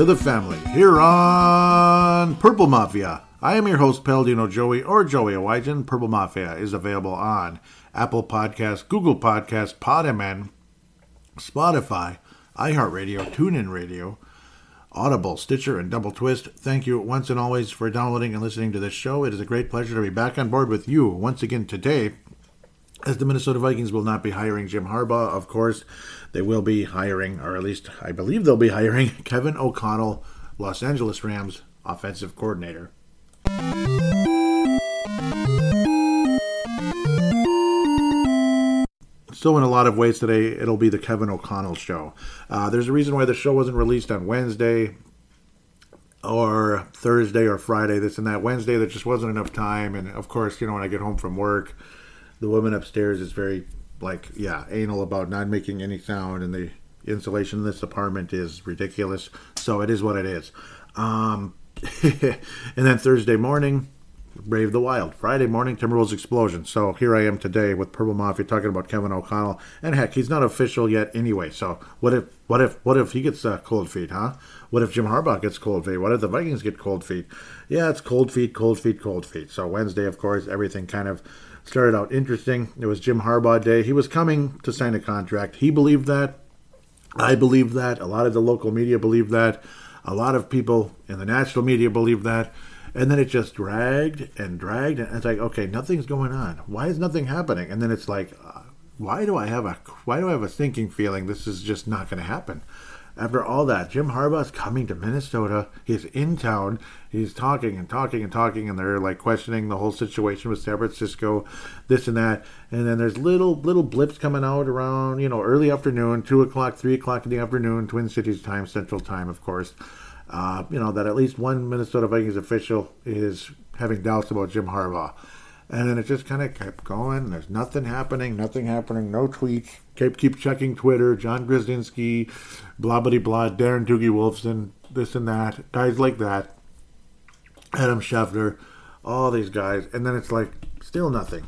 to the family here on Purple Mafia. I am your host, Paladino Joey, or Joey Owajan. Purple Mafia is available on Apple Podcasts, Google Podcasts, Podman, Spotify, iHeartRadio, TuneIn Radio, Audible, Stitcher, and Double Twist. Thank you once and always for downloading and listening to this show. It is a great pleasure to be back on board with you once again today. As the Minnesota Vikings will not be hiring Jim Harbaugh, of course, they will be hiring, or at least I believe they'll be hiring, Kevin O'Connell, Los Angeles Rams offensive coordinator. So, in a lot of ways today, it'll be the Kevin O'Connell show. Uh, there's a reason why the show wasn't released on Wednesday or Thursday or Friday, this and that. Wednesday, there just wasn't enough time. And of course, you know, when I get home from work, the woman upstairs is very, like, yeah, anal about not making any sound. And the insulation in this apartment is ridiculous. So, it is what it is. Um, and then Thursday morning, Brave the Wild. Friday morning, Timberwolves explosion. So here I am today with Purple Mafia talking about Kevin O'Connell. And heck, he's not official yet anyway. So what if what if what if he gets uh, cold feet, huh? What if Jim Harbaugh gets cold feet? What if the Vikings get cold feet? Yeah, it's cold feet, cold feet, cold feet. So Wednesday, of course, everything kind of started out interesting. It was Jim Harbaugh day. He was coming to sign a contract. He believed that. I believed that. A lot of the local media believed that. A lot of people in the national media believed that. And then it just dragged and dragged, and it's like, okay, nothing's going on. Why is nothing happening? And then it's like, uh, why do I have a why do I have a thinking feeling this is just not going to happen? After all that, Jim Harbaugh's coming to Minnesota. He's in town. He's talking and talking and talking, and they're like questioning the whole situation with San Francisco, this and that. And then there's little little blips coming out around, you know, early afternoon, two o'clock, three o'clock in the afternoon, Twin Cities time, Central Time, of course uh, you know, that at least one Minnesota Vikings official is having doubts about Jim Harbaugh. And then it just kind of kept going. There's nothing happening, nothing happening, no tweets. Keep, keep checking Twitter. John Grudzinski, blah, blah, blah, Darren Doogie Wolfson, this and that. Guys like that. Adam Schefter, all these guys. And then it's like, still nothing.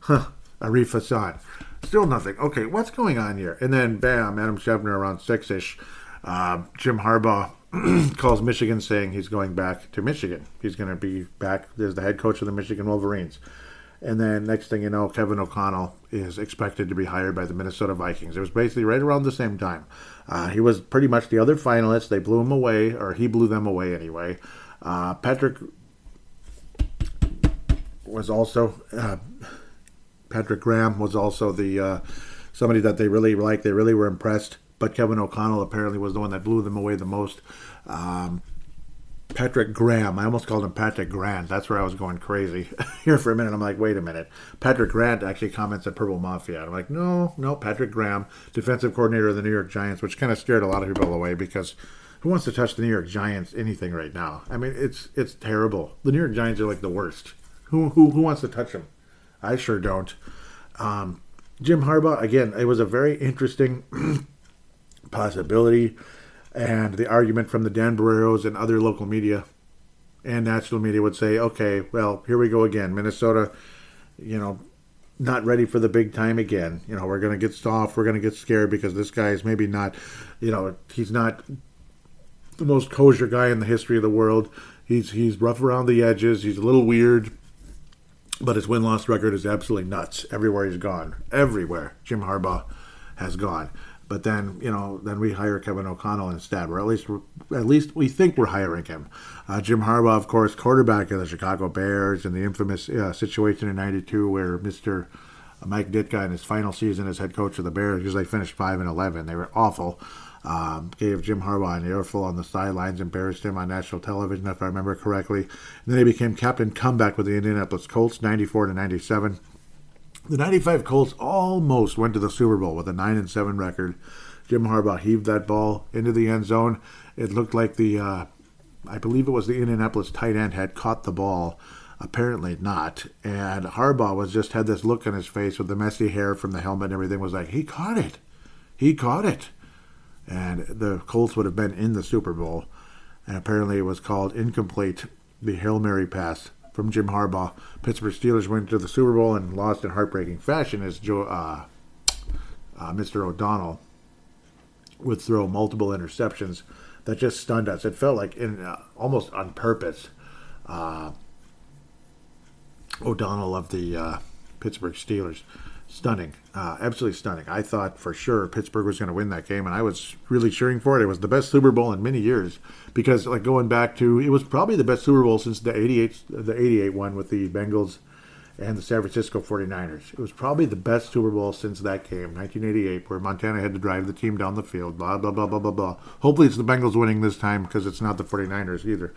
Huh. Arif Hasan. Still nothing. Okay, what's going on here? And then, bam, Adam Schefter around six ish uh, Jim Harbaugh calls Michigan saying he's going back to Michigan. He's going to be back as the head coach of the Michigan Wolverines. And then next thing you know, Kevin O'Connell is expected to be hired by the Minnesota Vikings. It was basically right around the same time. Uh, he was pretty much the other finalist. They blew him away, or he blew them away anyway. Uh, Patrick was also uh, Patrick Graham was also the uh, somebody that they really liked. They really were impressed but Kevin O'Connell apparently was the one that blew them away the most. Um, Patrick Graham. I almost called him Patrick Grant. That's where I was going crazy here for a minute. I'm like, wait a minute. Patrick Grant actually comments at Purple Mafia. I'm like, no, no, Patrick Graham, defensive coordinator of the New York Giants, which kind of scared a lot of people away because who wants to touch the New York Giants anything right now? I mean, it's it's terrible. The New York Giants are like the worst. Who who who wants to touch them? I sure don't. Um, Jim Harbaugh again. It was a very interesting possibility, and the argument from the Dan Barreiros and other local media and national media would say, okay, well, here we go again. Minnesota, you know, not ready for the big time again. You know, we're going to get soft. We're going to get scared because this guy is maybe not, you know, he's not the most kosher guy in the history of the world. He's he's rough around the edges. He's a little weird, but his win loss record is absolutely nuts. Everywhere he's gone, everywhere Jim Harbaugh has gone. But then, you know, then we hire Kevin O'Connell instead, or at least, at least we think we're hiring him. Uh, Jim Harbaugh, of course, quarterback of the Chicago Bears, and the infamous uh, situation in '92 where Mister Mike Ditka in his final season as head coach of the Bears, because they finished five and eleven, they were awful. Um, gave Jim Harbaugh an earful on the sidelines, embarrassed him on national television, if I remember correctly. And then he became captain comeback with the Indianapolis Colts, 94 to 97. The 95 Colts almost went to the Super Bowl with a 9 and 7 record. Jim Harbaugh heaved that ball into the end zone. It looked like the, uh, I believe it was the Indianapolis tight end had caught the ball. Apparently not. And Harbaugh was just had this look on his face with the messy hair from the helmet and everything. Was like he caught it, he caught it, and the Colts would have been in the Super Bowl. And apparently it was called incomplete. The hail mary pass from Jim Harbaugh. Pittsburgh Steelers went to the Super Bowl and lost in heartbreaking fashion as Joe, uh, uh, Mr. O'Donnell would throw multiple interceptions that just stunned us. It felt like in uh, almost on purpose. Uh, O'Donnell of the uh, Pittsburgh Steelers, stunning, uh, absolutely stunning. I thought for sure Pittsburgh was going to win that game, and I was really cheering for it. It was the best Super Bowl in many years because, like going back to, it was probably the best Super Bowl since the '88, the '88 one with the Bengals and the San Francisco 49ers. It was probably the best Super Bowl since that game, 1988, where Montana had to drive the team down the field, blah, blah, blah, blah, blah, blah. Hopefully it's the Bengals winning this time because it's not the 49ers either.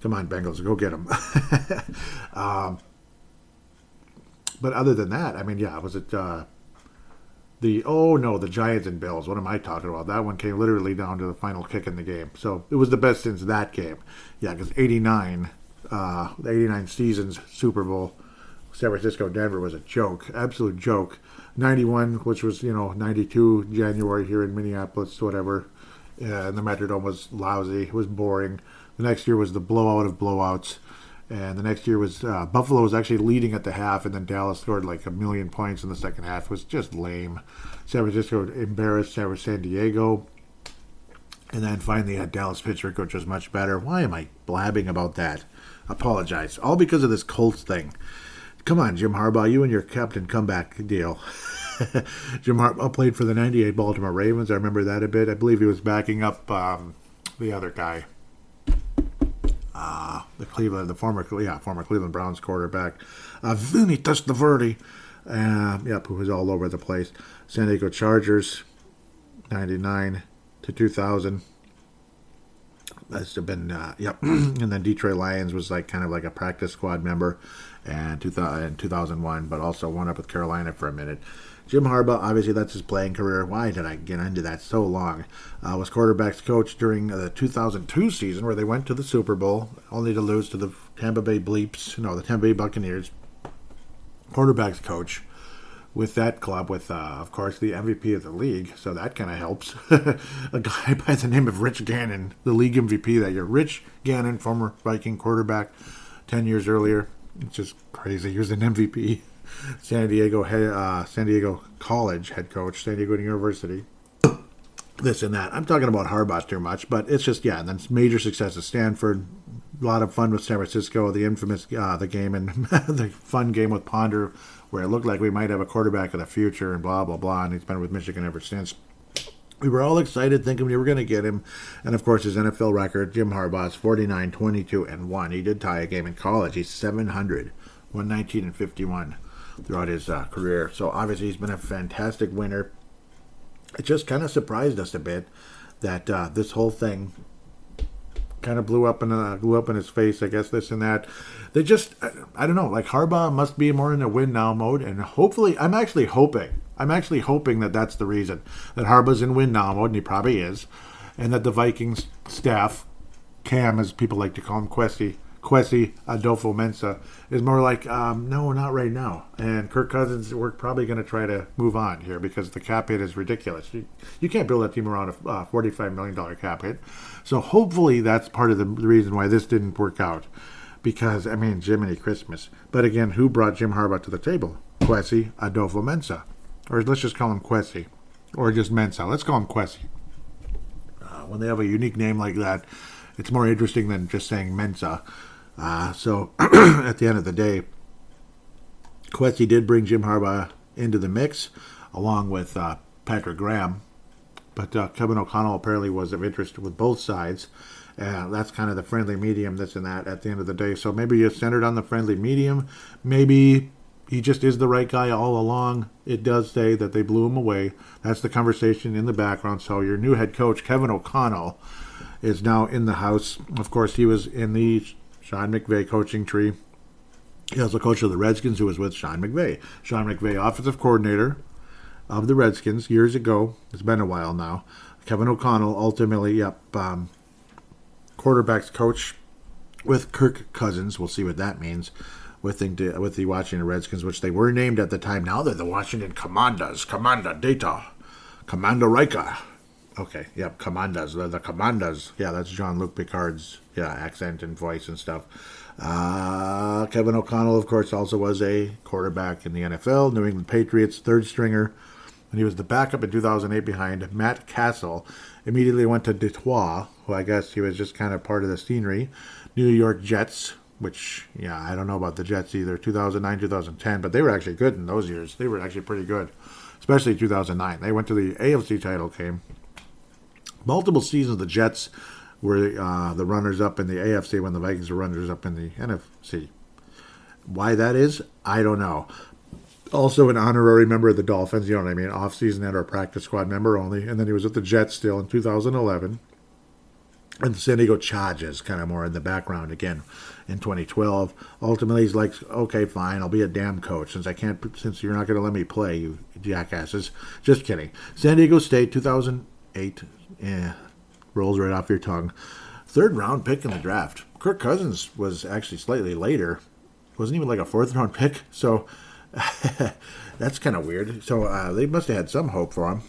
Come on, Bengals, go get them. um, but other than that, I mean, yeah, was it uh, the, oh no, the Giants and Bills. What am I talking about? That one came literally down to the final kick in the game. So it was the best since that game. Yeah, because 89, uh, the 89 seasons Super Bowl San Francisco Denver was a joke, absolute joke. 91, which was, you know, 92 January here in Minneapolis, whatever. And the Metrodome was lousy, it was boring. The next year was the blowout of blowouts. And the next year was uh, Buffalo was actually leading at the half, and then Dallas scored like a million points in the second half. It was just lame. San Francisco embarrassed San Diego. And then finally had Dallas Pittsburgh, which was much better. Why am I blabbing about that? Apologize. All because of this Colts thing. Come on, Jim Harbaugh, you and your captain comeback deal. Jim Harbaugh played for the 98 Baltimore Ravens. I remember that a bit. I believe he was backing up um, the other guy. Uh, the Cleveland, the former, yeah, former Cleveland Browns quarterback, uh, Vinny Testaverde. Uh, yep, who was all over the place. San Diego Chargers, 99 to 2000. That's been, uh, yep. and then Detroit Lions was like kind of like a practice squad member and 2000, 2001, but also one up with Carolina for a minute. Jim Harbaugh, obviously, that's his playing career. Why did I get into that so long? Uh, was quarterbacks coach during the 2002 season, where they went to the Super Bowl, only to lose to the Tampa Bay Bleeps, no, the Tampa Bay Buccaneers. Quarterbacks coach with that club, with, uh, of course, the MVP of the league, so that kind of helps. a guy by the name of Rich Gannon, the league MVP that year. Rich Gannon, former Viking quarterback, 10 years earlier it's just crazy. He was an MVP, San Diego uh, San Diego College head coach, San Diego University. This and that. I'm talking about Harbaugh too much, but it's just yeah. And then major success at Stanford. A lot of fun with San Francisco. The infamous uh, the game and the fun game with Ponder, where it looked like we might have a quarterback of the future and blah blah blah. And he's been with Michigan ever since we were all excited thinking we were going to get him. And of course, his NFL record, Jim Harbaugh's 49, 22, and 1. He did tie a game in college. He's 700, 119 and 51 throughout his uh, career. So obviously, he's been a fantastic winner. It just kind of surprised us a bit that uh, this whole thing kind of blew up in uh, blew up in his face. I guess this and that. They just I, I don't know. Like Harbaugh must be more in a win now mode, and hopefully, I'm actually hoping I'm actually hoping that that's the reason that Harbaugh's in win now mode, and he probably is, and that the Vikings staff, Cam, as people like to call him, Kwesi, Kwesi Adofo-Mensah, is more like, um, no, not right now. And Kirk Cousins, we're probably going to try to move on here because the cap hit is ridiculous. You, you can't build a team around a uh, $45 million cap hit. So hopefully that's part of the reason why this didn't work out. Because, I mean, Jiminy Christmas. But again, who brought Jim Harbaugh to the table? Kwesi Adofo-Mensah or let's just call him Kwesi, or just Mensah. Let's call him Kwesi. Uh, when they have a unique name like that, it's more interesting than just saying Mensah. Uh, so at the end of the day, Kwesi did bring Jim Harbaugh into the mix, along with uh, Patrick Graham. But uh, Kevin O'Connell apparently was of interest with both sides. Uh, that's kind of the friendly medium, this and that, at the end of the day. So maybe you're centered on the friendly medium. Maybe he just is the right guy all along. It does say that they blew him away. That's the conversation in the background. So your new head coach, Kevin O'Connell, is now in the house. Of course, he was in the Sean McVay coaching tree. He was the coach of the Redskins, who was with Sean McVay. Sean McVay, offensive coordinator of the Redskins years ago. It's been a while now. Kevin O'Connell, ultimately, yep, um, quarterbacks coach with Kirk Cousins. We'll see what that means with the with the Washington Redskins, which they were named at the time. Now they're the Washington Commanders, Commander Data, Commander Riker. Okay, yep, Commanders. They're the Commanders. Yeah, that's Jean-Luc Picard's yeah accent and voice and stuff. Uh, Kevin O'Connell, of course, also was a quarterback in the NFL, New England Patriots, third stringer. and he was the backup in 2008 behind Matt Cassel. Immediately went to Detroit, who I guess he was just kind of part of the scenery. New York Jets, which, yeah, I don't know about the Jets either, 2009, 2010, but they were actually good in those years. They were actually pretty good, especially 2009. They went to the AFC title game. Multiple seasons, the Jets were uh, the runners up in the AFC when the Vikings were runners up in the NFC. Why that is, I don't know also an honorary member of the Dolphins, you know what I mean, off-season and or practice squad member only. And then he was at the Jets still in 2011. And the San Diego Chargers, kind of more in the background again in 2012. Ultimately, he's like, okay, fine, I'll be a damn coach since I can't, since you're not going to let me play, you jackasses. Just kidding. San Diego State, 2008. Yeah, rolls right off your tongue. Third round pick in the draft. Kirk Cousins was actually slightly later. Wasn't even like a fourth round pick. So That's kind of weird. So uh, they must have had some hope for him.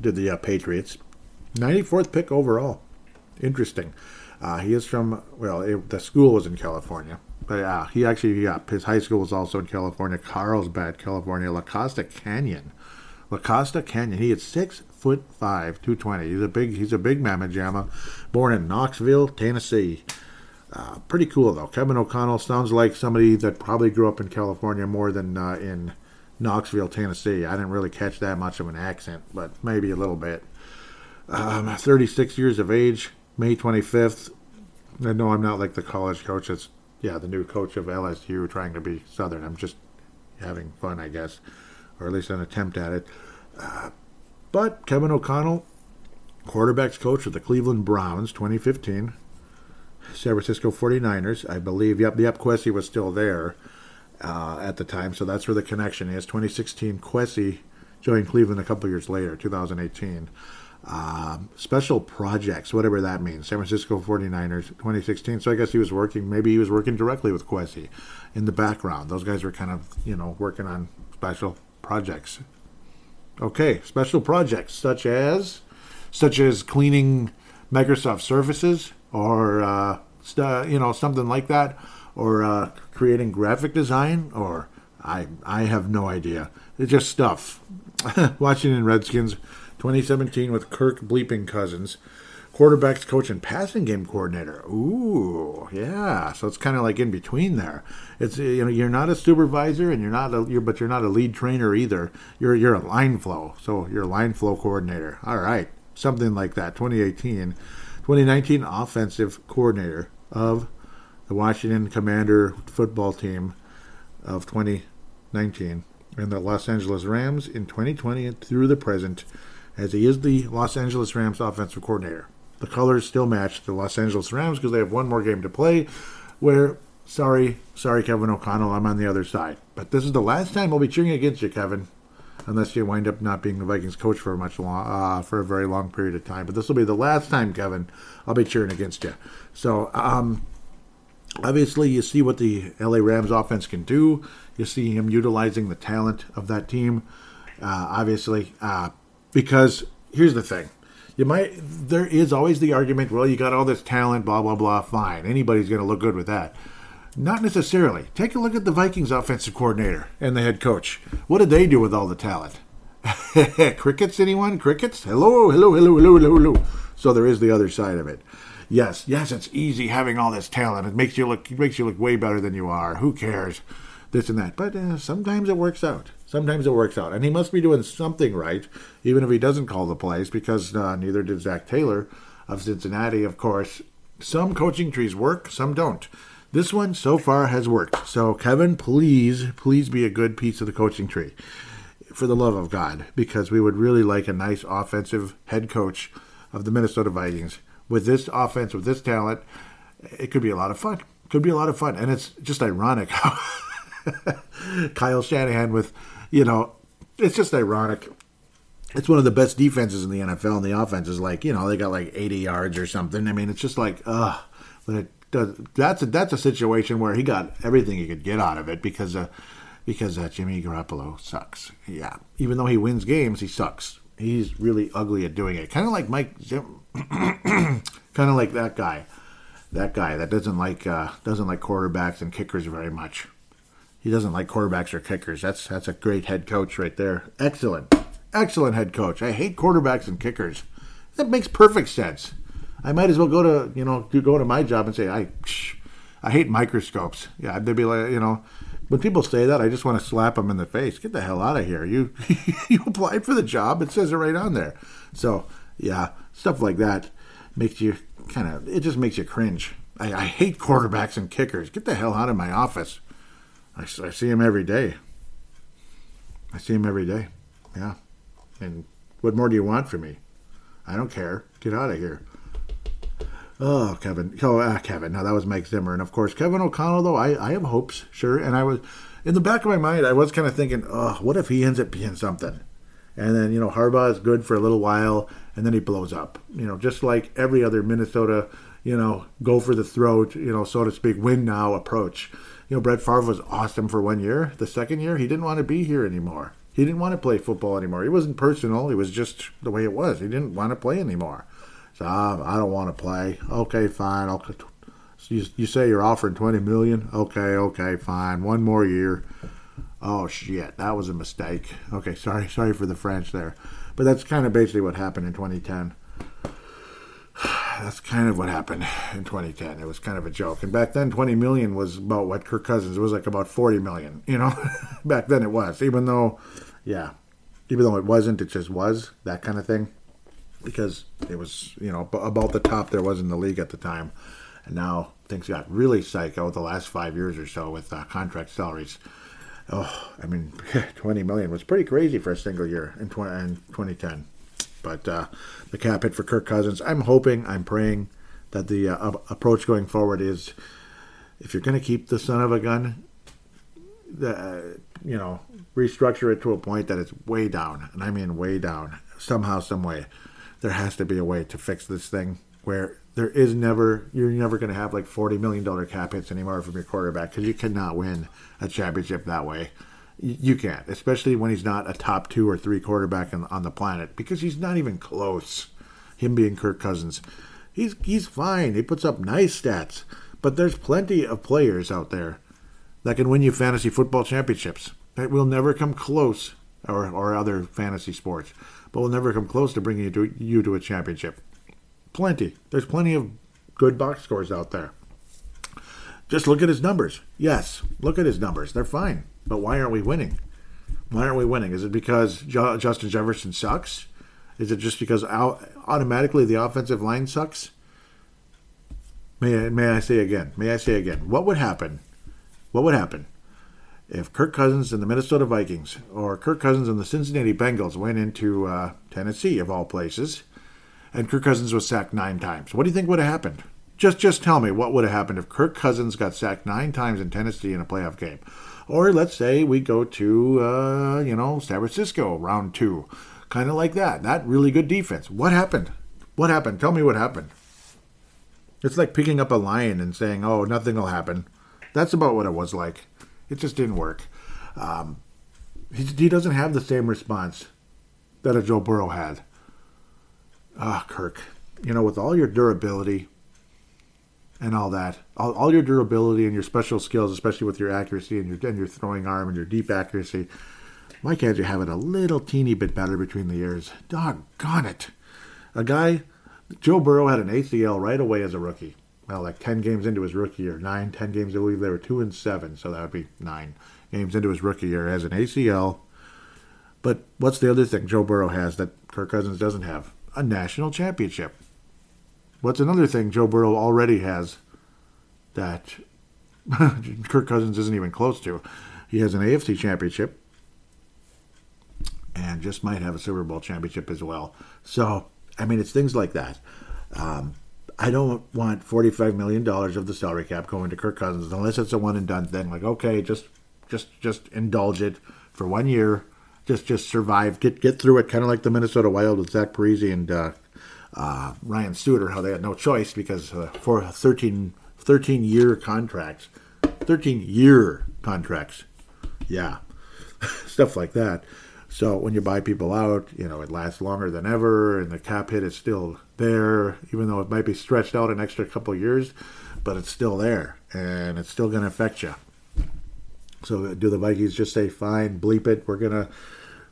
Did the uh, Patriots? 94th pick overall. Interesting. Uh, he is from well, it, the school was in California, but uh, he actually yeah, his high school was also in California, Carlsbad, California, La Costa Canyon, La Costa Canyon. He is six foot five, two twenty. He's a big he's a big mamma jamma. Born in Knoxville, Tennessee. Uh, pretty cool though. Kevin O'Connell sounds like somebody that probably grew up in California more than uh, in Knoxville, Tennessee. I didn't really catch that much of an accent, but maybe a little bit. Um, 36 years of age, May 25th. I know I'm not like the college coach. It's yeah, the new coach of LSU trying to be Southern. I'm just having fun, I guess, or at least an attempt at it. Uh, but Kevin O'Connell, quarterbacks coach of the Cleveland Browns, 2015. San Francisco 49ers. I believe, yep, yep, Kwesi was still there uh, at the time, so that's where the connection is. 2016, Kwesi joined Cleveland a couple years later, 2018. Um, special projects, whatever that means. San Francisco 49ers, 2016. So I guess he was working, maybe he was working directly with Kwesi in the background. Those guys were kind of, you know, working on special projects. Okay, special projects such as, such as cleaning Microsoft Surfaces, or uh, st- you know something like that, or uh, creating graphic design, or I I have no idea. It's just stuff. Washington Redskins, 2017 with Kirk bleeping Cousins, quarterbacks coach and passing game coordinator. Ooh, yeah. So it's kind of like in between there. It's you know you're not a supervisor and you're not a you're, but you're not a lead trainer either. You're you're a line flow. So you're a line flow coordinator. All right, something like that. 2018. 2019 offensive coordinator of the Washington Commander football team of 2019 and the Los Angeles Rams in 2020 through the present, as he is the Los Angeles Rams offensive coordinator. The colors still match the Los Angeles Rams because they have one more game to play. Where, sorry, sorry, Kevin O'Connell, I'm on the other side. But this is the last time I'll be cheering against you, Kevin unless you wind up not being the Vikings coach for much long, uh, for a very long period of time. But this will be the last time, Kevin, I'll be cheering against you. So, um, obviously, you see what the LA Rams offense can do. You see him utilizing the talent of that team, uh, obviously, uh, because here's the thing. You might there is always the argument, well, you got all this talent, blah blah blah. Fine, anybody's going to look good with that. Not necessarily. Take a look at the Vikings offensive coordinator and the head coach. What did they do with all the talent? Crickets, anyone? Crickets? Hello, hello, hello, hello, hello, hello. So there is the other side of it. Yes, yes, it's easy having all this talent. It makes you look it makes you look way better than you are. Who cares? This and that. But uh, sometimes it works out. Sometimes it works out. And he must be doing something right, even if he doesn't call the plays, because uh, neither did Zac Taylor of Cincinnati, of course. Some coaching trees work, some don't. This one so far has worked. So, Kevin, please, please be a good piece of the coaching tree for the love of God, because we would really like a nice offensive head coach of the Minnesota Vikings with this offense, with this talent. It could be a lot of fun. Could be a lot of fun. And it's just ironic how Kyle Shanahan with, you know, it's just ironic. It's one of the best defenses in the NFL, and the offense is like, you know, they got like 80 yards or something. I mean, it's just like, ugh. But it does, that's a, that's a situation where he got everything he could get out of it because uh, because uh, Jimmy Garoppolo sucks. Yeah, even though he wins games, he sucks. He's really ugly at doing it. Kind of like Mike, kind of like that guy, that guy that doesn't like uh, doesn't like quarterbacks and kickers very much. He doesn't like quarterbacks or kickers. That's that's a great head coach right there. Excellent, Excellent head coach. I hate quarterbacks and kickers. That makes perfect sense. I might as well go to you know go to my job and say I I hate microscopes. Yeah, they'd be like you know when people say that, I just want to slap them in the face. Get the hell out of here. You you applied for the job. It says it right on there. So yeah, stuff like that makes you kind of it just makes you cringe. I, I, hate quarterbacks and kickers. Get the hell out of my office. I, I see him every day. I see him every day. Yeah. And what more do you want from me? I don't care. Get out of here. Oh, Kevin. Oh, ah, Kevin. Now that was Mike Zimmer. And of course, Kevin O'Connell, though, I, I have hopes, sure. And I was, in the back of my mind, I was kind of thinking, oh, what if he ends up being something? And then, you know, Harbaugh is good for a little while, and then he blows up. You know, just like every other Minnesota, you know, go for the throat, you know, so to speak, win now approach. You know, Brett Favre was awesome for one year. The second year, he didn't want to be here anymore. He didn't want to play football anymore. It wasn't personal. It was just the way it was. He didn't want to play anymore. So uh, I don't want to play. Okay, fine. I'll, you, you say you're offering twenty million. Okay, okay, fine. One more year. Oh shit, that was a mistake. Okay, sorry, sorry for the French there, but that's kind of basically what happened in 2010. That's kind of what happened in 2010. It was kind of a joke, and back then, 20 million was about what Kirk Cousins was like about 40 million. You know, back then it was. Even though, yeah, even though it wasn't, it just was that kind of thing because it was you know about the top there was in the league at the time, and now things got really psycho the last five years or so with uh, contract salaries. Oh, I mean, 20 million was pretty crazy for a single year in, 20, in 2010. But uh, the cap hit for Kirk Cousins, I'm hoping, I'm praying that the uh, approach going forward is if you're going to keep the son of a gun, the, you know, restructure it to a point that it's way down, and I mean way down, somehow, some way. There has to be a way to fix this thing where there is never you're never going to have like 40 million dollar cap hits anymore from your quarterback because you cannot win a championship that way you can't especially when he's not a top two or three quarterback on, on the planet because he's not even close him being kirk cousins he's he's fine he puts up nice stats but there's plenty of players out there that can win you fantasy football championships that will never come close or, or other fantasy sports but will never come close to bringing you to, you to a championship. Plenty. There's plenty of good box scores out there. Just look at his numbers. Yes, look at his numbers. They're fine. But why aren't we winning? Why aren't we winning? Is it because Justin Jefferson sucks? Is it just because automatically the offensive line sucks? May I, may I say again? May I say again? What would happen? What would happen if Kirk Cousins and the Minnesota Vikings or Kirk Cousins and the Cincinnati Bengals went into uh, Tennessee, of all places, and Kirk Cousins was sacked nine times, what do you think would have happened? Just, just tell me what would have happened if Kirk Cousins got sacked nine times in Tennessee in a playoff game, or let's say we go to, uh, you know, San Francisco round two, kind of like that. That really good defense. What happened? What happened? Tell me what happened. It's like picking up a lion and saying, "Oh, nothing will happen." That's about what it was like. It just didn't work. Um, he, he doesn't have the same response that a Joe Burrow had. Ah, Kirk, you know, with all your durability and all that, all, all your durability and your special skills, especially with your accuracy and your, and your throwing arm and your deep accuracy, why can't you have it a little teeny bit better between the ears? Doggone it. A guy, Joe Burrow had an ACL right away as a rookie well, like 10 games into his rookie year, nine, 10 games, I believe they were 2 and 7, so that would be nine games into his rookie year as an ACL. But what's the other thing Joe Burrow has that Kirk Cousins doesn't have? A national championship. What's another thing Joe Burrow already has that Kirk Cousins isn't even close to? He has an AFC championship and just might have a Super Bowl championship as well. So, I mean, it's things like that. Um, I don't want forty-five million dollars of the salary cap going to Kirk Cousins unless it's a one and done thing. Like, okay, just just just indulge it for one year. Just just survive, get get through it. Kind of like the Minnesota Wild with Zach Parise and uh, uh, Ryan Suter, how they had no choice because uh, for 13, 13 year contracts, thirteen year contracts, yeah, stuff like that. So when you buy people out, you know, it lasts longer than ever, and the cap hit is still there, even though it might be stretched out an extra couple years, but it's still there, and it's still going to affect you. So do the Vikings just say, "Fine, bleep it. We're gonna,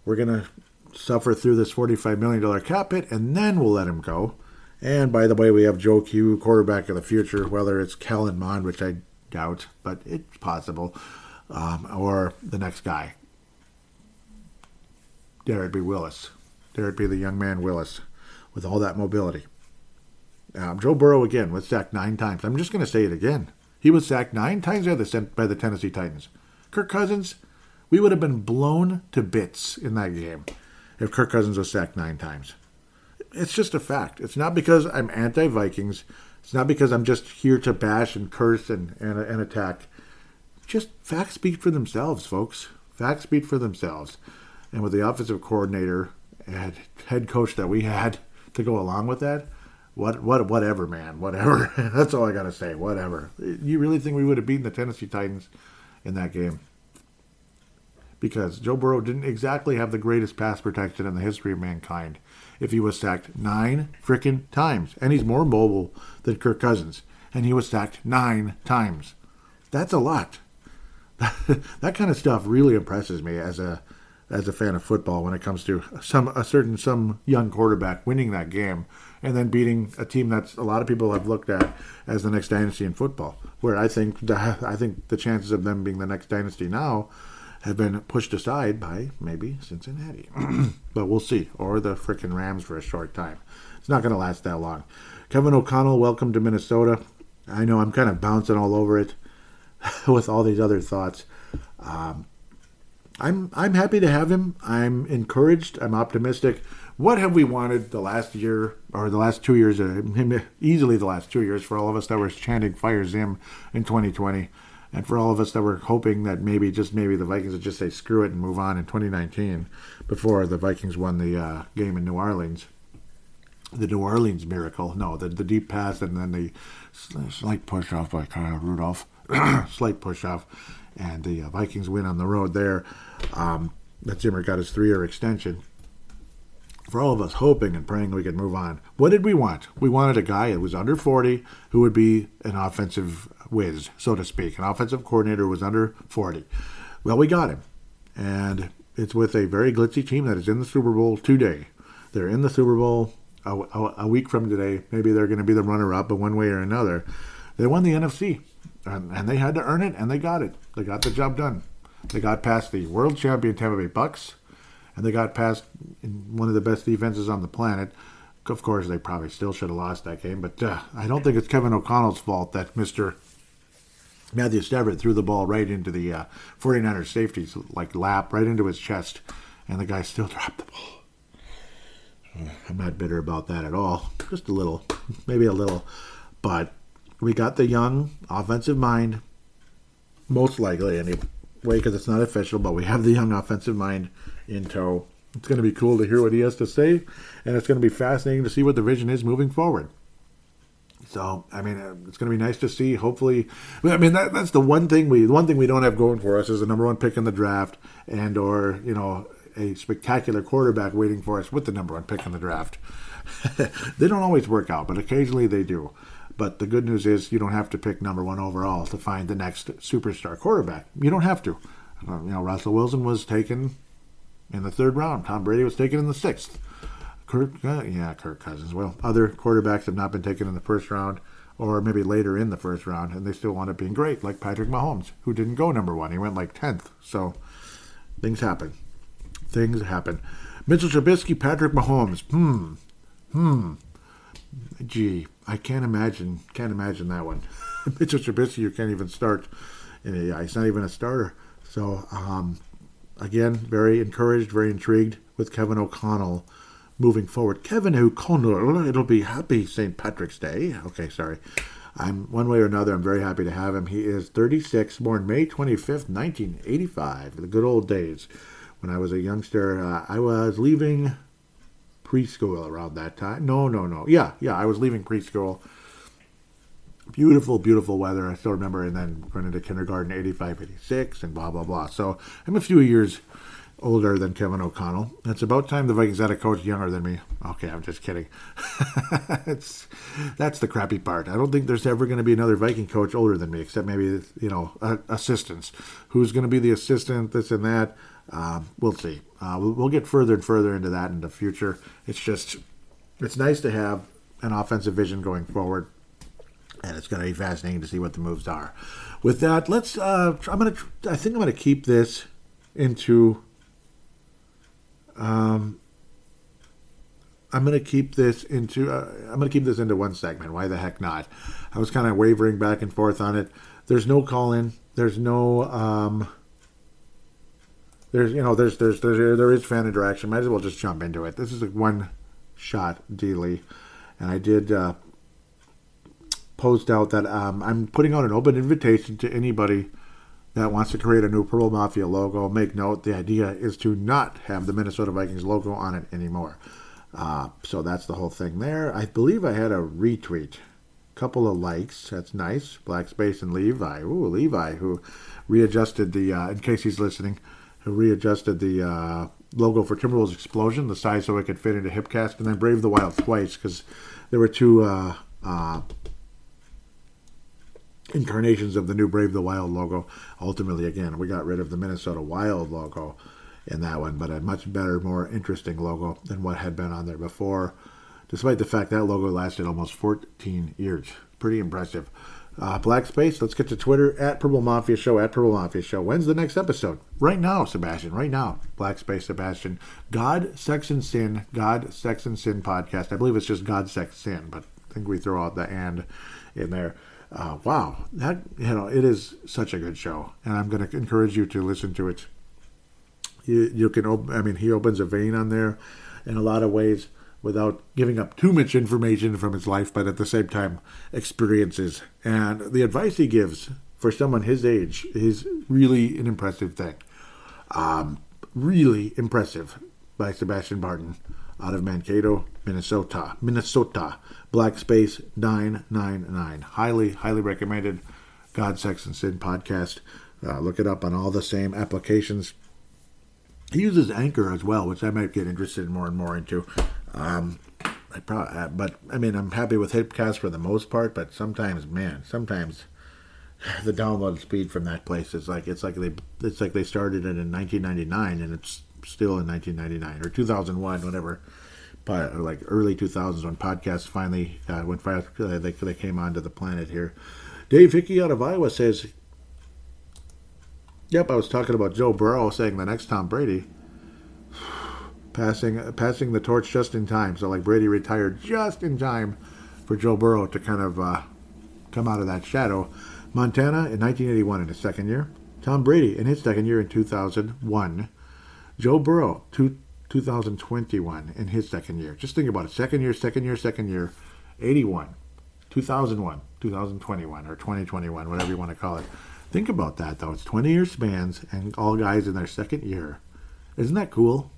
we're gonna suffer through this $45 million cap hit, and then we'll let him go. And by the way, we have Joe Q, quarterback of the future, whether it's Kellen Mond, which I doubt, but it's possible, um, or the next guy. There be Willis. There be the young man Willis with all that mobility. Um, Joe Burrow again was sacked nine times. I'm just going to say it again. He was sacked nine times by the, by the Tennessee Titans. Kirk Cousins, we would have been blown to bits in that game if Kirk Cousins was sacked nine times. It's just a fact. It's not because I'm anti Vikings. It's not because I'm just here to bash and curse and, and, and attack. Just facts speak for themselves, folks. Facts speak for themselves. And with the offensive coordinator and head coach that we had to go along with that, what what whatever, man, whatever. That's all I gotta say. Whatever. You really think we would have beaten the Tennessee Titans in that game? Because Joe Burrow didn't exactly have the greatest pass protection in the history of mankind. If he was sacked nine freaking times, and he's more mobile than Kirk Cousins, and he was sacked nine times, that's a lot. that kind of stuff really impresses me as a as a fan of football when it comes to some a certain some young quarterback winning that game and then beating a team that a lot of people have looked at as the next dynasty in football. Where I think I think the chances of them being the next dynasty now have been pushed aside by maybe Cincinnati, but we'll see, or the frickin' Rams for a short time. It's not going to last that long. Kevin O'Connell, welcome to Minnesota. I know I'm kind of bouncing all over it with all these other thoughts. Um, I'm I'm happy to have him. I'm encouraged. I'm optimistic. What have we wanted the last year or the last two years? Uh, easily the last two years for all of us that were chanting "Fire Zim" in 2020, and for all of us that were hoping that maybe just maybe the Vikings would just say screw it and move on in 2019 before the Vikings won the uh, game in New Orleans. The New Orleans miracle. No, the the deep pass and then the slight push off by Kyle Rudolph. slight push off and the uh, Vikings win on the road there. Um, that Zimmer got his three-year extension. For all of us hoping and praying we could move on, what did we want? We wanted a guy who was under 40 who would be an offensive whiz, so to speak. An offensive coordinator was under 40. Well, we got him. And it's with a very glitzy team that is in the Super Bowl today. They're in the Super Bowl a, a, a week from today. Maybe they're going to be the runner up, but one way or another. They won the NFC and, and they had to earn it, and they got it. They got the job done. They got past the world champion Tampa Bay Bucks, and they got past one of the best defenses on the planet. Of course, they probably still should have lost that game, but uh, I don't think it's Kevin O'Connell's fault that Mister Matthew Stafford threw the ball right into the uh, 49ers safety's like lap, right into his chest, and the guy still dropped the ball. I'm not bitter about that at all. Just a little, maybe a little, but we got the young offensive mind, most likely anyway, because it's not official, but we have the young offensive mind in tow. It's going to be cool to hear what he has to say, and it's going to be fascinating to see what the vision is moving forward. So, I mean, uh, it's going to be nice to see. Hopefully, I mean that, that's the one thing we the one thing we don't have going for us is the number one pick in the draft, and or you know a spectacular quarterback waiting for us with the number one pick in the draft. they don't always work out, but occasionally they do. But the good news is you don't have to pick number one overall to find the next superstar quarterback. You don't have to. Uh, you know, Russell Wilson was taken in the third round. Tom Brady was taken in the sixth. Kirk, uh, yeah, Kirk Cousins. Well, other quarterbacks have not been taken in the first round or maybe later in the first round, and they still wound up being great, like Patrick Mahomes, who didn't go number one. He went like 10th. So things happen. Things happen. Mitchell Trubisky, Patrick Mahomes. Hmm. Hmm. Gee, I can't imagine. Can't imagine that one. Mitchell Trubisky, you can't even start. A, he's not even a starter. So um, again, very encouraged, very intrigued with Kevin O'Connell moving forward. Kevin O'Connell, it'll be happy St. Patrick's Day. Okay, sorry. I'm one way or another. I'm very happy to have him. He is 36, born May 25th, 1985. The good old days when I was a youngster. Uh, I was leaving preschool around that time. No, no, no. Yeah, yeah. I was leaving preschool. Beautiful, beautiful weather. I still remember. And then went into kindergarten, 85, 86, and blah, blah, blah. So I'm a few years older than Kevin O'Connell. It's about time the Vikings had a coach younger than me. Okay, I'm just kidding. it's that's the crappy part. I don't think there's ever going to be another Viking coach older than me, except maybe you know uh, assistants. Who's going to be the assistant? This and that. Uh, we'll see. Uh, we'll, we'll get further and further into that in the future. It's just it's nice to have an offensive vision going forward, and it's going to be fascinating to see what the moves are. With that, let's. Uh, I'm gonna. I think I'm gonna keep this into um, I'm to keep this into uh, I'm to keep this into one segment. Why the heck not? I was kind of wavering back and forth on it. There's no call in. There's no um, there's you know there's there's there's there is fan interaction. Might as well just jump into it. This is a one shot dealy, and I did uh, post out that um, I'm putting out an open invitation to anybody that wants to create a new Purple Mafia logo, make note the idea is to not have the Minnesota Vikings logo on it anymore. Uh, so that's the whole thing there. I believe I had a retweet, couple of likes. That's nice. Black Space and Levi. Ooh, Levi, who readjusted the, uh, in case he's listening, who readjusted the uh, logo for Timberwolves Explosion, the size so it could fit into Hipcast, and then Brave the Wild twice because there were two uh, uh, incarnations of the new Brave the Wild logo. Ultimately, again, we got rid of the Minnesota Wild logo in that one, but a much better, more interesting logo than what had been on there before, despite the fact that logo lasted almost 14 years. Pretty impressive. Uh, Black Space, let's get to Twitter at Purple Mafia Show, at Purple Mafia Show. When's the next episode? Right now, Sebastian, right now. Black Space Sebastian. God, Sex, and Sin, God, Sex, and Sin podcast. I believe it's just God, Sex, Sin, but I think we throw out the and in there uh, wow, that you know, it is such a good show, and I'm going to encourage you to listen to it. You you can, op- I mean, he opens a vein on there in a lot of ways without giving up too much information from his life, but at the same time, experiences and the advice he gives for someone his age is really an impressive thing. Um, really impressive by Sebastian Barton out of Mankato, Minnesota. Minnesota. Black Space 999. Highly, highly recommended God, Sex, and Sin podcast. Uh, look it up on all the same applications. He uses Anchor as well, which I might get interested more and more into. Um, I probably, uh, but I mean, I'm happy with Hipcast for the most part. But sometimes, man, sometimes the download speed from that place is like it's like they it's like they started it in 1999 and it's still in 1999 or 2001, whatever but like early 2000s when podcasts finally uh, when uh, they, they came onto the planet here. Dave Hickey out of Iowa says, "Yep, I was talking about Joe Burrow saying the next Tom Brady." passing passing the torch just in time, so like Brady retired just in time for Joe Burrow to kind of uh, come out of that shadow. Montana in 1981 in his second year. Tom Brady in his second year in 2001. Joe Burrow, two, 2021 in his second year. Just think about it. Second year, second year, second year, 81, 2001, 2021, or 2021, whatever you want to call it. Think about that, though. It's 20 year spans and all guys in their second year. Isn't that cool?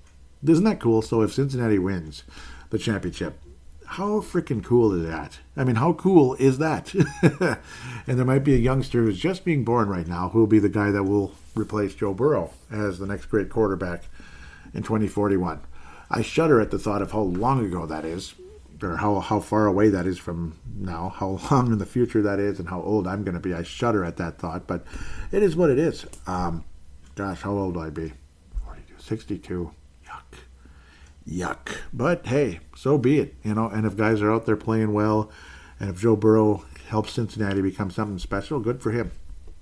Isn't that cool? So if Cincinnati wins the championship, how freaking cool is that? I mean, how cool is that? and there might be a youngster who's just being born right now who will be the guy that will replace Joe Burrow as the next great quarterback in 2041. I shudder at the thought of how long ago that is, or how, how far away that is from now, how long in the future that is, and how old I'm going to be. I shudder at that thought, but it is what it is. Um, gosh, how old will I be? 42, 62. Yuck. Yuck. But hey, so be it, you know. And if guys are out there playing well, and if Joe Burrow helps Cincinnati become something special, good for him.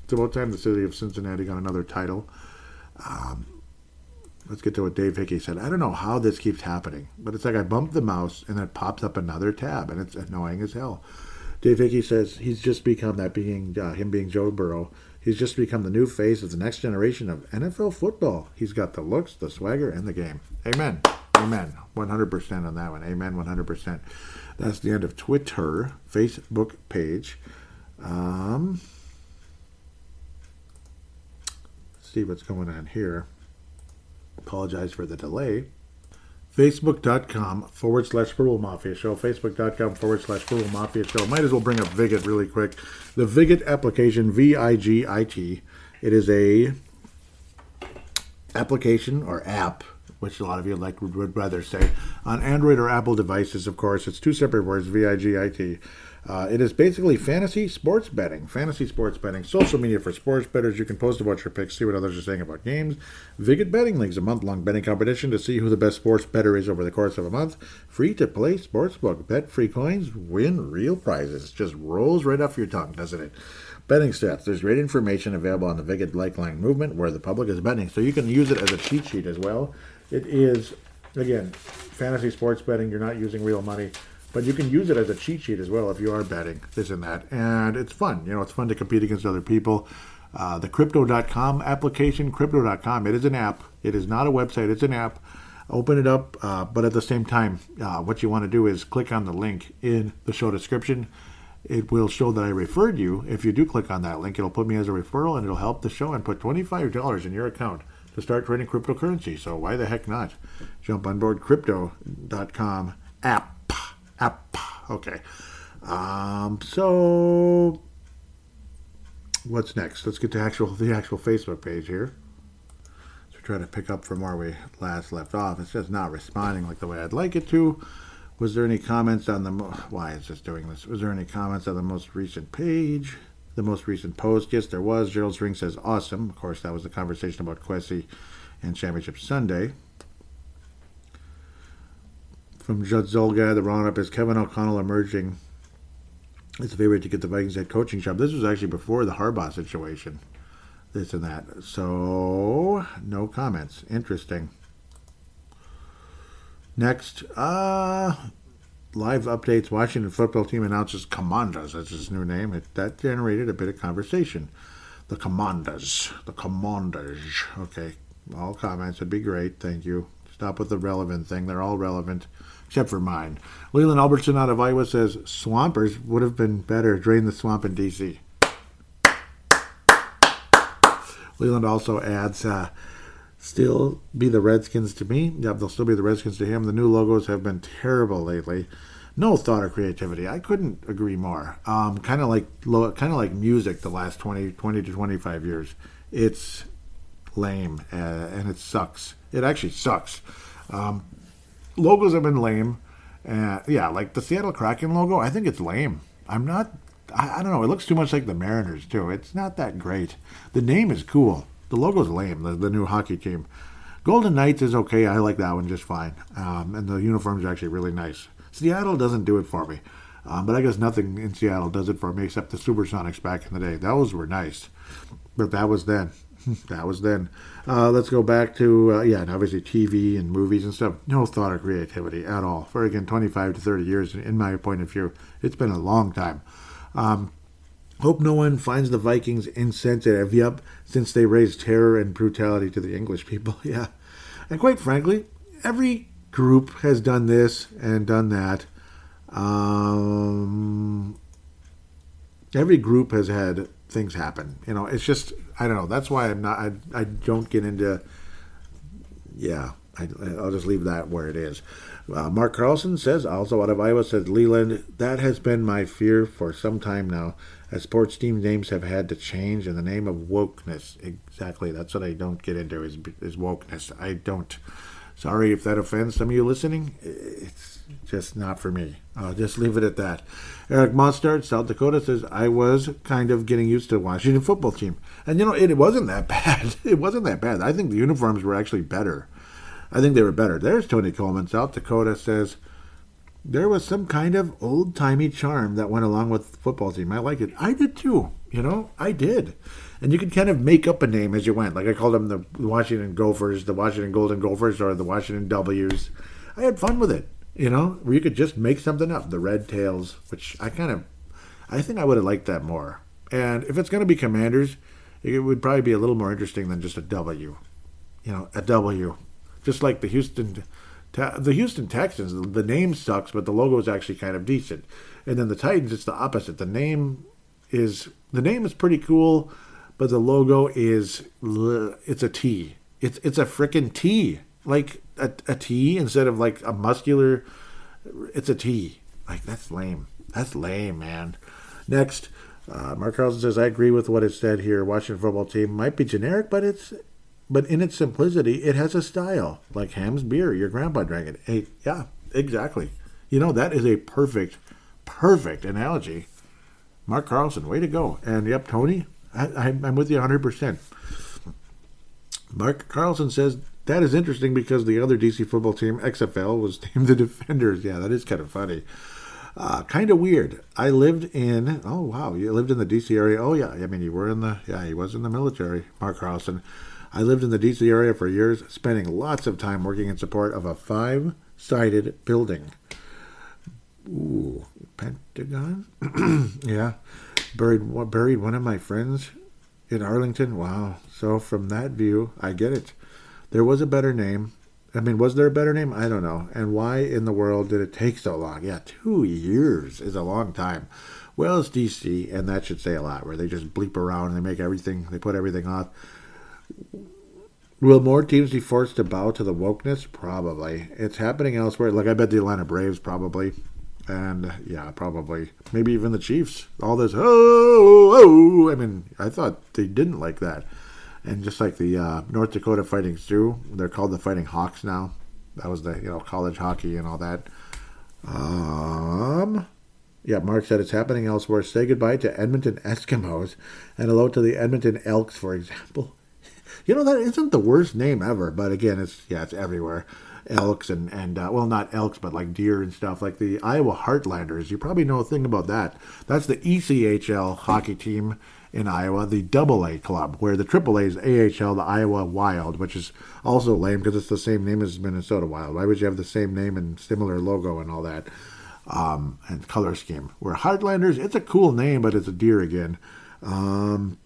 It's about time the city of Cincinnati got another title. Um, let's get to what Dave Hickey said. I don't know how this keeps happening, but it's like I bump the mouse and it pops up another tab, and it's annoying as hell. Dave Hickey says he's just become that being uh, him being Joe Burrow. He's just become the new face of the next generation of NFL football. He's got the looks, the swagger, and the game. Amen. Amen. 100% on that one. Amen. 100%. That's the end of Twitter, Facebook page. Um, let's see what's going on here. Apologize for the delay. Facebook.com forward slash Purple Mafia Show. Facebook.com forward slash Purple Mafia Show. Might as well bring up Vigit really quick. The Vigit application, V I G I T. It is a application or app, which a lot of you like would rather say, on Android or Apple devices. Of course, it's two separate words: V I G I T. Uh, it is basically fantasy sports betting. Fantasy sports betting. Social media for sports bettors. You can post about your picks, see what others are saying about games. Viget Betting Leagues, a month long betting competition to see who the best sports better is over the course of a month. Free to play sportsbook. Bet free coins, win real prizes. Just rolls right off your tongue, doesn't it? Betting stats. There's great information available on the Viget Likeline movement where the public is betting. So you can use it as a cheat sheet as well. It is, again, fantasy sports betting. You're not using real money. But you can use it as a cheat sheet as well if you are betting this and that. And it's fun. You know, it's fun to compete against other people. Uh, the crypto.com application, crypto.com, it is an app. It is not a website, it's an app. Open it up, uh, but at the same time, uh, what you want to do is click on the link in the show description. It will show that I referred you. If you do click on that link, it'll put me as a referral and it'll help the show and put $25 in your account to start trading cryptocurrency. So why the heck not? Jump on board crypto.com app app. Okay. Um, so what's next? Let's get to actual the actual Facebook page here. So try to pick up from where we last left off. It's just not responding like the way I'd like it to. Was there any comments on the mo- why is this doing this? Was there any comments on the most recent page? The most recent post? Yes, there was. Gerald String says awesome. Of course, that was the conversation about Kwesi and Championship Sunday from Judd Zulgad. The roundup is Kevin O'Connell emerging as a favorite to get the Vikings head coaching job. This was actually before the Harbaugh situation, this and that. So, no comments. Interesting. Next, uh, live updates. Washington football team announces Commanders. That's his new name. It, that generated a bit of conversation. The Commanders. The Commanders. Okay. All comments would be great. Thank you. Stop with the relevant thing. They're all relevant except for mine. Leland Albertson out of Iowa says Swampers would have been better. Drain the swamp in D.C. Leland also adds, uh, still be the Redskins to me. Yeah, they'll still be the Redskins to him. The new logos have been terrible lately. No thought or creativity. I couldn't agree more. Um, kind of like kind of like music the last 20, 20 to 25 years. It's lame uh, and it sucks. It actually sucks. Um, logos have been lame. Uh, yeah, like the Seattle Kraken logo, I think it's lame. I'm not. I, I, don't know. It looks too much like the Mariners too. It's not that great. The name is cool. The logo's lame. The, the new hockey team. Golden Knights is okay. I like that one just fine. Um, and the uniforms actually really nice. Seattle doesn't do it for me. Um, but I guess nothing in Seattle does it for me except the Supersonics back in the day. Those were nice. But that was then. that was then. Uh, let's go back to uh, yeah, and obviously TV and movies and stuff. No thought of creativity at all. For again, 25 to 30 years, in my point of view, it's been a long time. Um, hope no one finds the Vikings insensitive. Yep, since they raised terror and brutality to the English people. yeah, and quite frankly, every group has done this and done that. Um, every group has had things happen. You know, it's just I don't know. That's why I'm not. I I don't get into. Yeah, I, will just leave that where it is. Uh, Mark Carlson says, also out of Iowa, says Leland, that has been my fear for some time now, as sports team names have had to change in the name of wokeness. Exactly, that's what I don't get into is, is wokeness. I don't. Sorry if that offends some of you listening. It's just not for me. I'll just leave it at that. Eric Mostard, South Dakota says, I was kind of getting used to the Washington football team. And you know, it, it wasn't that bad. It wasn't that bad. I think the uniforms were actually better. I think they were better. There's Tony Coleman. South Dakota says, there was some kind of old timey charm that went along with the football team. I like it. I did too. You know, I did. And you could kind of make up a name as you went. Like I called them the Washington Gophers, the Washington Golden Gophers, or the Washington W's. I had fun with it you know, where you could just make something up. The Red Tails, which I kind of, I think I would have liked that more. And if it's going to be Commanders, it would probably be a little more interesting than just a W. You know, a W, just like the Houston, the Houston Texans. The name sucks, but the logo is actually kind of decent. And then the Titans, it's the opposite. The name is the name is pretty cool, but the logo is it's a T. It's it's a freaking T like a, a T instead of like a muscular. It's a T. Like that's lame. That's lame, man. Next, uh, Mark Carlson says I agree with what it said here. Washington football team might be generic, but it's but in its simplicity, it has a style like Hamm's beer. Your grandpa drank it. Hey, yeah, exactly. You know that is a perfect, perfect analogy. Mark Carlson, way to go! And yep, Tony, I, am with you 100. percent Mark Carlson says that is interesting because the other DC football team, XFL, was named the Defenders. Yeah, that is kind of funny. Uh, kind of weird. I lived in. Oh wow, you lived in the DC area. Oh yeah, I mean you were in the. Yeah, he was in the military. Mark Carlson. I lived in the DC area for years, spending lots of time working in support of a five-sided building. Ooh, Pentagon. yeah, buried buried one of my friends in Arlington. Wow. So from that view, I get it. There was a better name. I mean, was there a better name? I don't know. And why in the world did it take so long? Yeah, two years is a long time. Well, it's DC, and that should say a lot, where they just bleep around and they make everything, they put everything off. Will more teams be forced to bow to the wokeness? Probably. It's happening elsewhere. Like, I bet the Atlanta Braves probably. And, yeah, probably. Maybe even the Chiefs. All this, oh, oh. I mean, I thought they didn't like that. And just like the uh, North Dakota Fighting Sioux, they're called the Fighting Hawks now. That was the you know college hockey and all that. Um, yeah, Mark said it's happening elsewhere. Say goodbye to Edmonton Eskimos and hello to the Edmonton Elks, for example. You know that isn't the worst name ever, but again, it's yeah, it's everywhere. Elks and and uh, well, not elks, but like deer and stuff. Like the Iowa Heartlanders, you probably know a thing about that. That's the ECHL hockey team in Iowa, the Double A Club, where the Triple A is AHL, the Iowa Wild, which is also lame because it's the same name as Minnesota Wild. Why would you have the same name and similar logo and all that um, and color scheme? Where Heartlanders, it's a cool name, but it's a deer again. Um,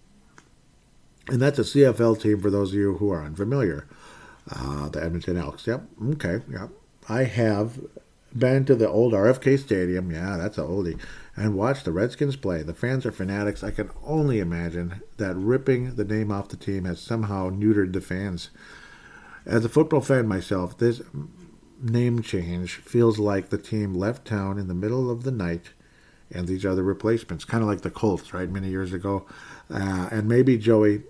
and that's a CFL team for those of you who are unfamiliar. Uh, the Edmonton Elks. Yep. Okay. Yep. I have been to the old RFK Stadium. Yeah, that's an oldie and watched the Redskins play. The fans are fanatics. I can only imagine that ripping the name off the team has somehow neutered the fans. As a football fan myself, this name change feels like the team left town in the middle of the night and these are the replacements, kind of like the Colts, right, many years ago. Uh, and maybe Joey,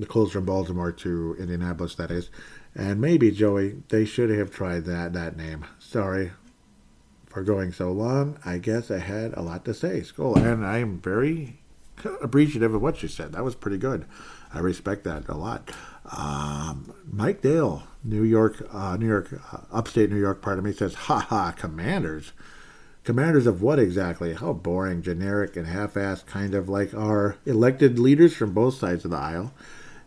the Colts from Baltimore to Indianapolis, that is. And maybe Joey, they should have tried that that name. Sorry, for going so long. I guess I had a lot to say. Skull, and I'm very appreciative of what you said. That was pretty good. I respect that a lot. Um, Mike Dale, New York, uh, New York, uh, upstate New York, part of me says, "Ha ha, commanders." Commanders of what exactly? How boring, generic, and half-assed, kind of like our elected leaders from both sides of the aisle.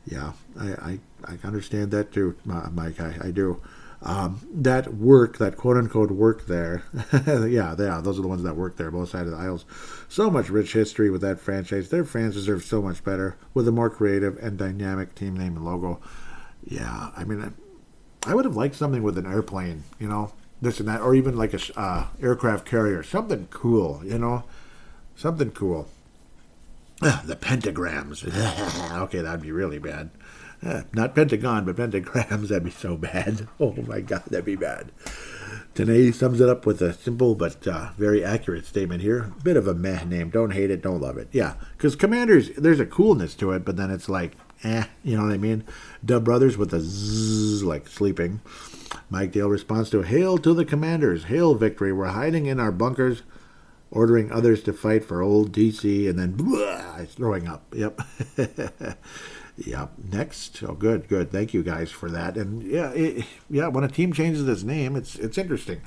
Yeah, I, I, I understand that too, Mike. I, I do um, that work, that quote unquote work there, yeah, yeah, those are the ones that work there, both sides of the aisles. So much rich history with that franchise. Their fans deserve so much better with a more creative and dynamic team name and logo. Yeah, I mean, I would have liked something with an airplane, you know, this and that, or even like a uh, aircraft carrier, something cool, you know, something cool. The pentagrams. okay, that'd be really bad. Uh, not pentagon, but pentagrams. That'd be so bad. Oh my God, that'd be bad. Tanae sums it up with a simple but uh, very accurate statement here. Bit of a meh name. Don't hate it, don't love it. Yeah, because Commanders, there's a coolness to it, but then it's like, eh, you know what I mean? Dub Brothers with a zzz, like sleeping. Mike Dale responds to Hail to the Commanders. Hail victory. We're hiding in our bunkers, ordering others to fight for old DC, and then blah, throwing up. Yep. Yeah. Next. Oh, good, good. Thank you guys for that. And yeah, it, yeah. When a team changes its name, it's it's interesting.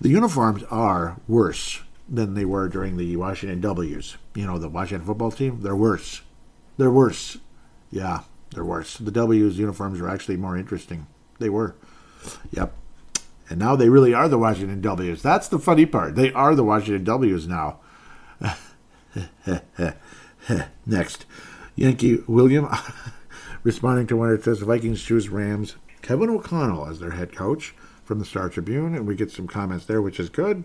The uniforms are worse than they were during the Washington W's. You know, the Washington football team. They're worse. They're worse. Yeah, they're worse. The W's uniforms are actually more interesting. They were. Yep. And now they really are the Washington W's. That's the funny part. They are the Washington W's now. Next. Yankee William responding to when it says Vikings choose Rams. Kevin O'Connell as their head coach from the Star Tribune, and we get some comments there, which is good.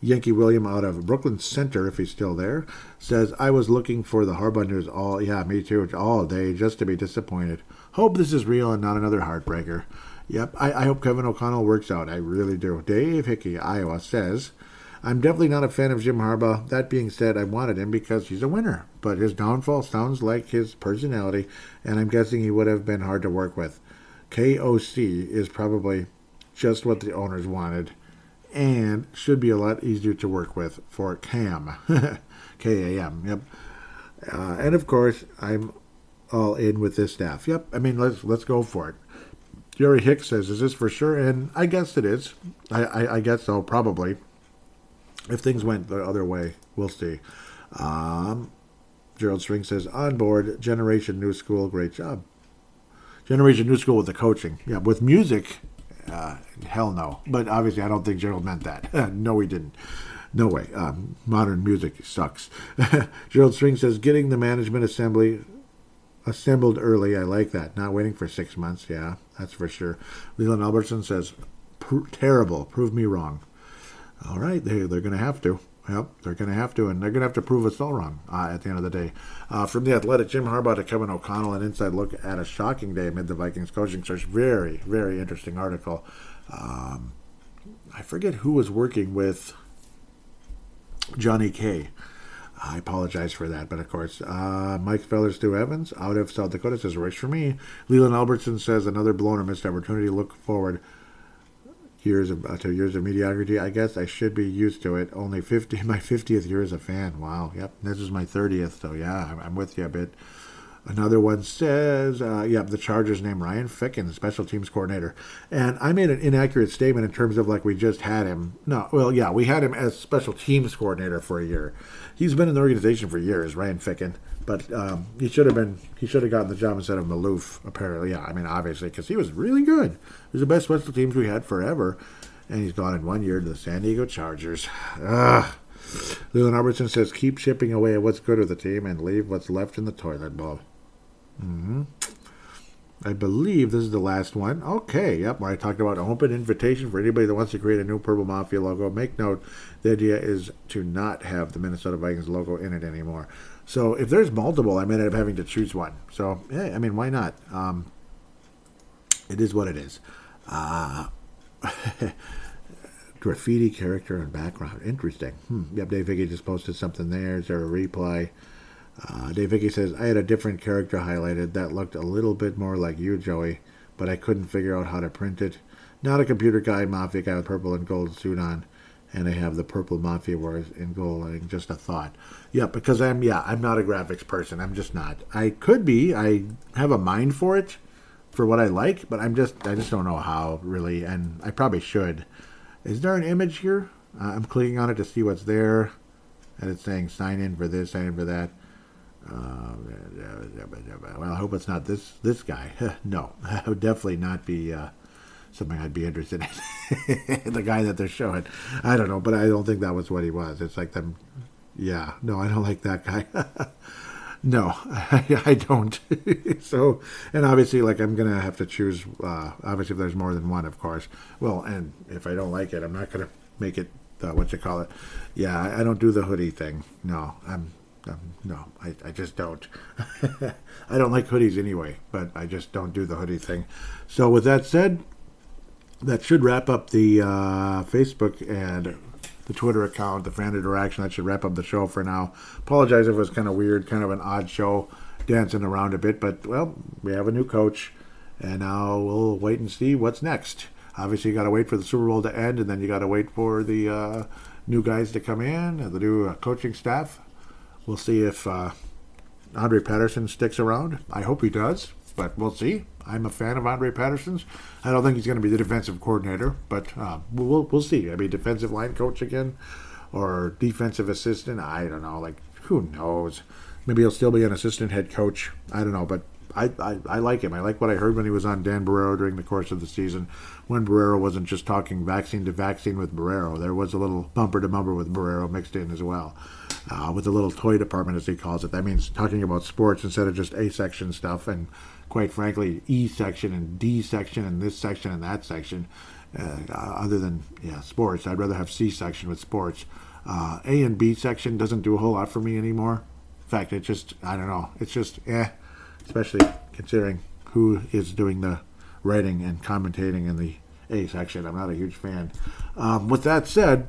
Yankee William out of Brooklyn Center, if he's still there, says, I was looking for the Harbinders all, yeah, me too, all day just to be disappointed. Hope this is real and not another heartbreaker. Yep, I, I hope Kevin O'Connell works out. I really do. Dave Hickey, Iowa, says, I'm definitely not a fan of Jim Harbaugh. That being said, I wanted him because he's a winner. But his downfall sounds like his personality, and I'm guessing he would have been hard to work with. KOC is probably just what the owners wanted and should be a lot easier to work with for KAM. K A M, yep. Uh, and of course, I'm all in with this staff. Yep, I mean, let's let's go for it. Jerry Hicks says, "Is this for sure?" And I guess it is. I, I, I guess so, probably. If things went the other way, we'll see. Um, Gerald String says, "On board, Generation New School, great job." Generation New School with the coaching, yeah. With music, uh, hell no. But obviously, I don't think Gerald meant that. no, he didn't. No way. Um, modern music sucks. Gerald String says, getting the management assembly assembled early. I like that. Not waiting for six months. Yeah, that's for sure. Leland Albertson says, terrible. Prove me wrong. All right, they, they're going to have to. Yep, they're going to have to, and they're going to have to prove us all wrong uh, at the end of the day. Uh, from the Athletic, Jim Harbaugh to Kevin O'Connell, an inside look at a shocking day amid the Vikings coaching search. Very, very interesting article. Um, I forget who was working with Johnny K. I apologize for that, but of course, uh, Mike Feller, Stu Evans, out of South Dakota says, "Race for me." Leland Albertson says, "Another blown or missed opportunity. Look forward." Years of uh, to years of mediocrity. I guess I should be used to it. Only fifty, my fiftieth year as a fan. Wow. Yep. This is my thirtieth. So yeah, I'm, I'm with you a bit. Another one says, uh, yeah, the Chargers named Ryan Ficken, special teams coordinator. And I made an inaccurate statement in terms of like we just had him. No, well, yeah, we had him as special teams coordinator for a year. He's been in the organization for years, Ryan Ficken. But um, he should have been, he should have gotten the job instead of Maalouf, apparently. Yeah, I mean, obviously, because he was really good. He was the best special teams we had forever. And he's gone in one year to the San Diego Chargers. Ugh. Leland Robertson says, keep chipping away at what's good with the team and leave what's left in the toilet bowl. Mm-hmm. I believe this is the last one. Okay, yep, I talked about open invitation for anybody that wants to create a new Purple Mafia logo. Make note, the idea is to not have the Minnesota Vikings logo in it anymore. So if there's multiple, I may end up having to choose one. So, yeah, I mean, why not? Um, it is what it is. Uh, graffiti character and background. Interesting. Hmm. Yep, Dave Vicky just posted something there. Is there a reply? Uh, Dave Vicky says, I had a different character highlighted that looked a little bit more like you, Joey, but I couldn't figure out how to print it. Not a computer guy, Mafia guy with purple and gold suit on, and I have the purple Mafia wars in gold. Just a thought. Yeah, because I'm, yeah, I'm not a graphics person. I'm just not. I could be. I have a mind for it, for what I like, but I'm just, I just don't know how, really, and I probably should. Is there an image here? Uh, I'm clicking on it to see what's there, and it's saying sign in for this, sign in for that. Well, I hope it's not this this guy. no, that would definitely not be uh, something I'd be interested in. the guy that they're showing, I don't know, but I don't think that was what he was. It's like them. Yeah, no, I don't like that guy. no, I, I don't. so, and obviously, like I'm gonna have to choose. Uh, obviously, if there's more than one, of course. Well, and if I don't like it, I'm not gonna make it. Uh, what you call it? Yeah, I, I don't do the hoodie thing. No, I'm um, no, I, I just don't. I don't like hoodies anyway, but I just don't do the hoodie thing. So, with that said, that should wrap up the uh, Facebook and the Twitter account, the fan interaction. That should wrap up the show for now. Apologize if it was kind of weird, kind of an odd show, dancing around a bit, but well, we have a new coach, and now we'll wait and see what's next. Obviously, you got to wait for the Super Bowl to end, and then you got to wait for the uh, new guys to come in, the new uh, coaching staff. We'll see if uh, Andre Patterson sticks around. I hope he does, but we'll see. I'm a fan of Andre Patterson's. I don't think he's going to be the defensive coordinator, but uh, we'll we'll see. I mean, defensive line coach again, or defensive assistant. I don't know. Like who knows? Maybe he'll still be an assistant head coach. I don't know, but I, I, I, like him. I like what I heard when he was on Dan Barreiro during the course of the season. When Barreiro wasn't just talking vaccine to vaccine with Barreiro, there was a little bumper to bumper with Barreiro mixed in as well uh, with the little toy department, as he calls it. That means talking about sports instead of just A section stuff, and quite frankly, E section and D section and this section and that section. Uh, other than yeah, sports, I'd rather have C section with sports. Uh, a and B section doesn't do a whole lot for me anymore. In fact, it just I don't know. It's just eh, especially considering who is doing the writing and commentating in the A section. I'm not a huge fan. Um, with that said,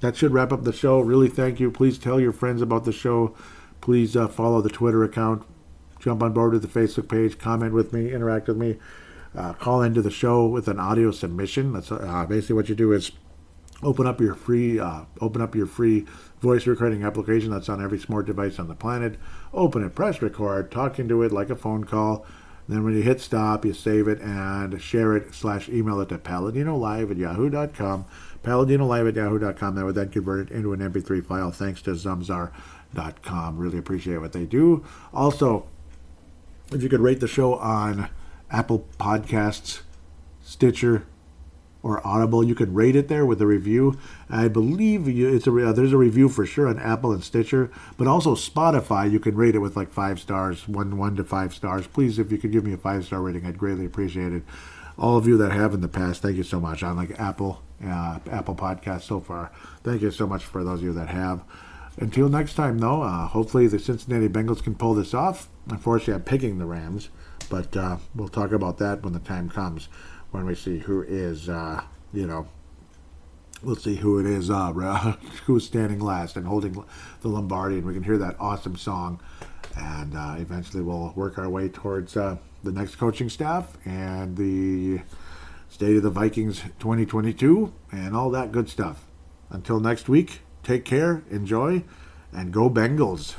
that should wrap up the show. Really, thank you. Please tell your friends about the show. Please uh, follow the Twitter account. Jump on board with the Facebook page. Comment with me. Interact with me. Uh, call into the show with an audio submission. That's uh, basically what you do is open up your free uh, open up your free voice recording application that's on every smart device on the planet. Open it, press record, talk into it like a phone call. Then when you hit stop, you save it and share it slash email it to paladinolive at yahoo.com. Paladinolive at yahoo.com. That would then convert it into an MP3 file thanks to Zamzar.com. Really appreciate what they do. Also, if you could rate the show on Apple Podcasts, Stitcher, or Audible. You can rate it there with a review. I believe you, it's a uh, there's a review for sure on Apple and Stitcher, but also Spotify. You can rate it with like five stars, one one to five stars. Please, if you could give me a five star rating, I'd greatly appreciate it. All of you that have in the past, thank you so much on like Apple uh, Apple Podcast so far. Thank you so much for those of you that have. Until next time, though, uh, hopefully the Cincinnati Bengals can pull this off. Unfortunately, I'm picking the Rams, but uh, we'll talk about that when the time comes when we see who is, uh, you know, we'll see who it is, uh, who's standing last and holding the Lombardi, and we can hear that awesome song. And uh, eventually we'll work our way towards uh, the next coaching staff and the State of the Vikings 2022 and all that good stuff. Until next week, take care, enjoy, and go Bengals.